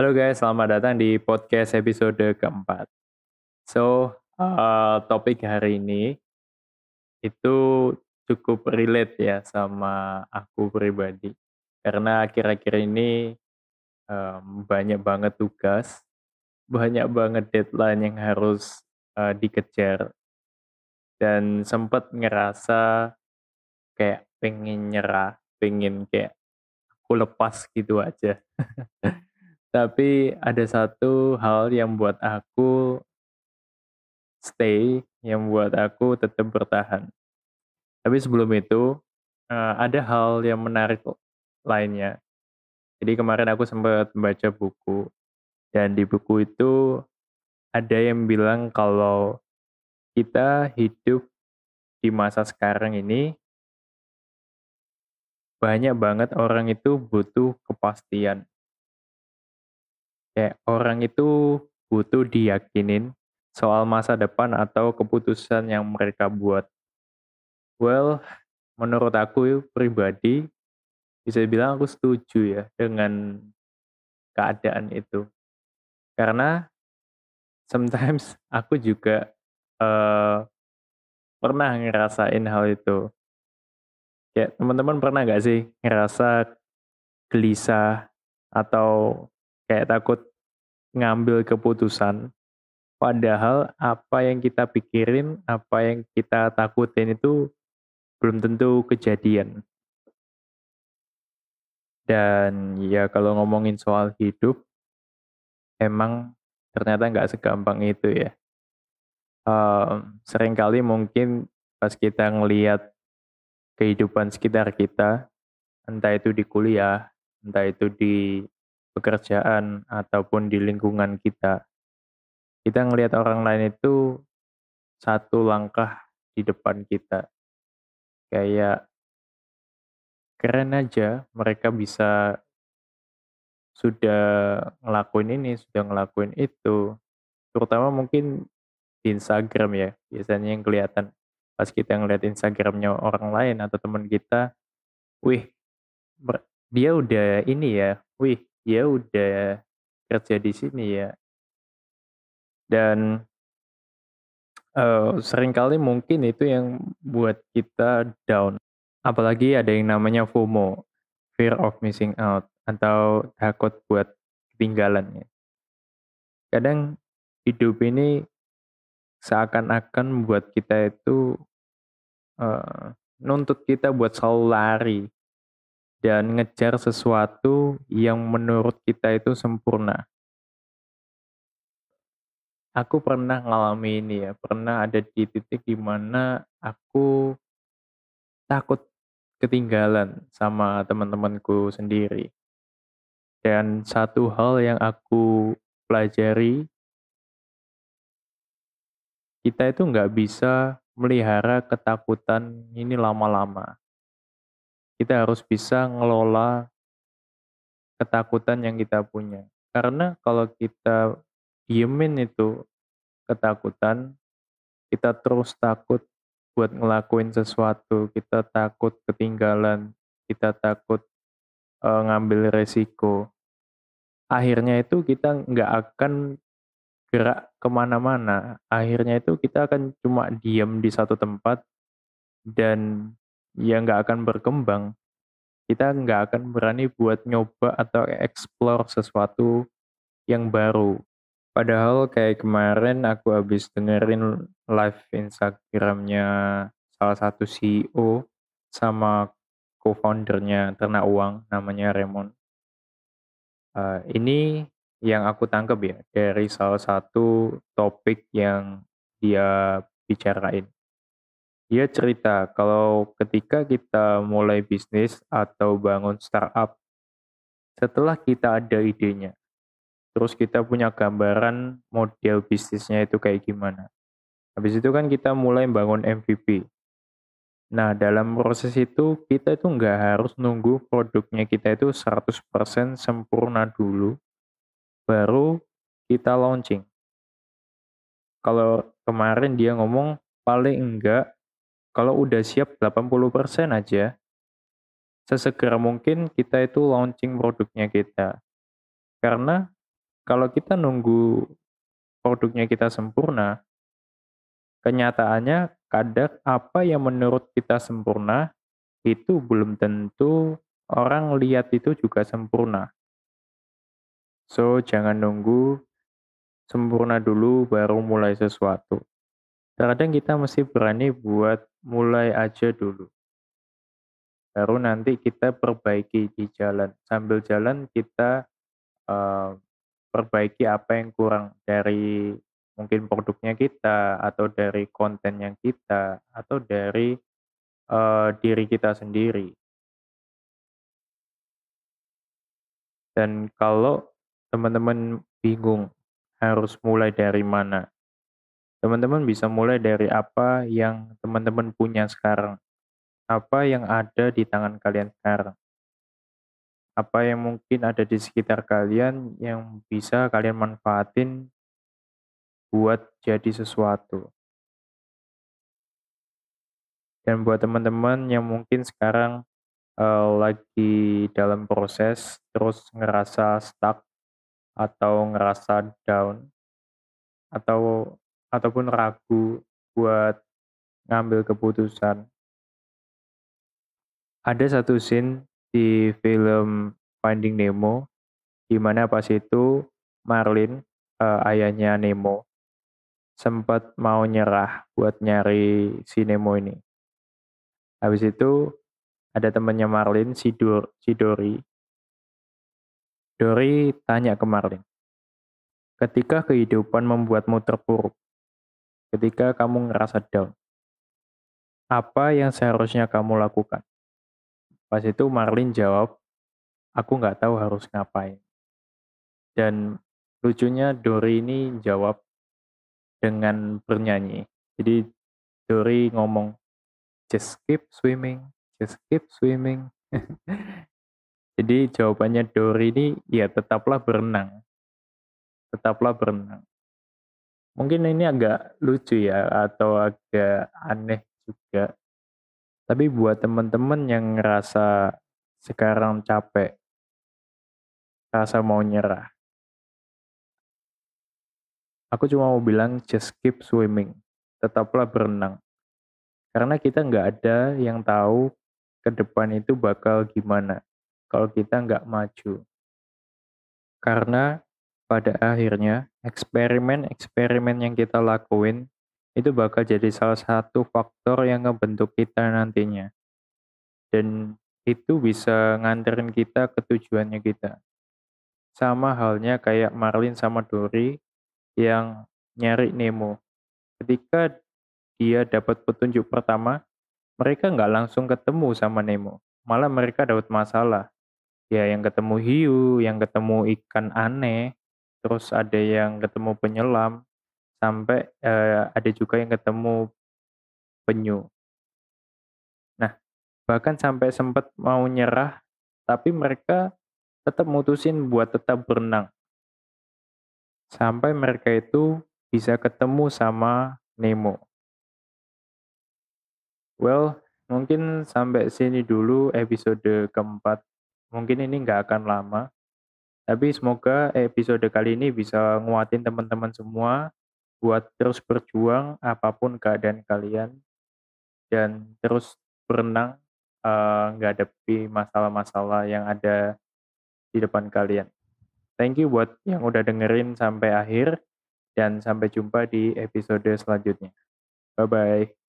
Halo guys, selamat datang di podcast episode keempat. So, uh, topik hari ini itu cukup relate ya sama aku pribadi. Karena akhir-akhir ini um, banyak banget tugas, banyak banget deadline yang harus uh, dikejar, dan sempat ngerasa kayak pengen nyerah, pengen kayak aku lepas gitu aja. Tapi ada satu hal yang buat aku stay, yang buat aku tetap bertahan. Tapi sebelum itu, uh, ada hal yang menarik lainnya. Jadi kemarin aku sempat baca buku, dan di buku itu ada yang bilang kalau kita hidup di masa sekarang ini banyak banget orang itu butuh kepastian Kayak orang itu butuh diyakinin soal masa depan atau keputusan yang mereka buat. Well, menurut aku pribadi, bisa bilang aku setuju ya dengan keadaan itu. Karena sometimes aku juga uh, pernah ngerasain hal itu. Kayak teman-teman pernah gak sih ngerasa gelisah atau kayak takut ngambil keputusan padahal apa yang kita pikirin, apa yang kita takutin itu belum tentu kejadian. Dan ya kalau ngomongin soal hidup, emang ternyata nggak segampang itu ya. Um, sering kali mungkin pas kita ngeliat kehidupan sekitar kita, entah itu di kuliah, entah itu di pekerjaan ataupun di lingkungan kita, kita ngelihat orang lain itu satu langkah di depan kita. Kayak keren aja mereka bisa sudah ngelakuin ini, sudah ngelakuin itu. Terutama mungkin di Instagram ya, biasanya yang kelihatan pas kita ngeliat Instagramnya orang lain atau teman kita, wih, dia udah ini ya, wih, dia udah kerja di sini ya. Dan uh, sering kali mungkin itu yang buat kita down. Apalagi ada yang namanya FOMO, fear of missing out, atau takut buat ketinggalan ya. Kadang hidup ini seakan-akan membuat kita itu uh, nuntut kita buat selalu lari dan ngejar sesuatu yang menurut kita itu sempurna. Aku pernah ngalami ini ya, pernah ada di titik di mana aku takut ketinggalan sama teman-temanku sendiri. Dan satu hal yang aku pelajari, kita itu nggak bisa melihara ketakutan ini lama-lama kita harus bisa ngelola ketakutan yang kita punya. Karena kalau kita diemin itu ketakutan, kita terus takut buat ngelakuin sesuatu, kita takut ketinggalan, kita takut uh, ngambil resiko. Akhirnya itu kita nggak akan gerak ke mana-mana. Akhirnya itu kita akan cuma diem di satu tempat dan ya nggak akan berkembang. Kita nggak akan berani buat nyoba atau explore sesuatu yang baru. Padahal kayak kemarin aku habis dengerin live Instagramnya salah satu CEO sama co-foundernya Ternak Uang namanya Raymond. Uh, ini yang aku tangkap ya dari salah satu topik yang dia bicarain. Dia cerita kalau ketika kita mulai bisnis atau bangun startup, setelah kita ada idenya, terus kita punya gambaran model bisnisnya itu kayak gimana. Habis itu kan kita mulai bangun MVP. Nah, dalam proses itu kita itu nggak harus nunggu produknya kita itu 100% sempurna dulu, baru kita launching. Kalau kemarin dia ngomong paling enggak kalau udah siap 80% aja, sesegera mungkin kita itu launching produknya kita. Karena kalau kita nunggu produknya kita sempurna, kenyataannya kadang apa yang menurut kita sempurna itu belum tentu orang lihat itu juga sempurna. So, jangan nunggu sempurna dulu baru mulai sesuatu. Terkadang kita mesti berani buat mulai aja dulu. Baru nanti kita perbaiki di jalan. Sambil jalan kita uh, perbaiki apa yang kurang dari mungkin produknya kita, atau dari konten yang kita, atau dari uh, diri kita sendiri. Dan kalau teman-teman bingung harus mulai dari mana, teman-teman bisa mulai dari apa yang teman-teman punya sekarang apa yang ada di tangan kalian sekarang. Apa yang mungkin ada di sekitar kalian yang bisa kalian manfaatin buat jadi sesuatu. Dan buat teman-teman yang mungkin sekarang uh, lagi dalam proses terus ngerasa stuck atau ngerasa down atau ataupun ragu buat ngambil keputusan ada satu scene di film Finding Nemo di mana pas itu Marlin, uh, ayahnya Nemo, sempat mau nyerah buat nyari si Nemo ini. Habis itu ada temannya Marlin, si, Dor si Dory. Dory tanya ke Marlin, ketika kehidupan membuatmu terpuruk, ketika kamu ngerasa down, apa yang seharusnya kamu lakukan? Pas itu Marlin jawab, aku nggak tahu harus ngapain. Dan lucunya Dori ini jawab dengan bernyanyi. Jadi Dori ngomong, just keep swimming, just keep swimming. Jadi jawabannya Dori ini ya tetaplah berenang. Tetaplah berenang. Mungkin ini agak lucu ya atau agak aneh juga. Tapi buat teman-teman yang ngerasa sekarang capek, rasa mau nyerah, aku cuma mau bilang just keep swimming, tetaplah berenang. Karena kita nggak ada yang tahu ke depan itu bakal gimana kalau kita nggak maju. Karena pada akhirnya eksperimen-eksperimen yang kita lakuin itu bakal jadi salah satu faktor yang ngebentuk kita nantinya. Dan itu bisa nganterin kita ke tujuannya kita. Sama halnya kayak Marlin sama Dory yang nyari Nemo. Ketika dia dapat petunjuk pertama, mereka nggak langsung ketemu sama Nemo. Malah mereka dapat masalah. Ya yang ketemu hiu, yang ketemu ikan aneh, terus ada yang ketemu penyelam, sampai uh, ada juga yang ketemu penyu. Nah, bahkan sampai sempat mau nyerah, tapi mereka tetap mutusin buat tetap berenang. Sampai mereka itu bisa ketemu sama Nemo. Well, mungkin sampai sini dulu episode keempat. Mungkin ini nggak akan lama. Tapi semoga episode kali ini bisa nguatin teman-teman semua buat terus berjuang apa pun keadaan kalian dan terus berenang uh, masalah-masalah yang ada di depan kalian. Thank you buat yang udah dengerin sampai akhir dan sampai jumpa di episode selanjutnya. Bye bye.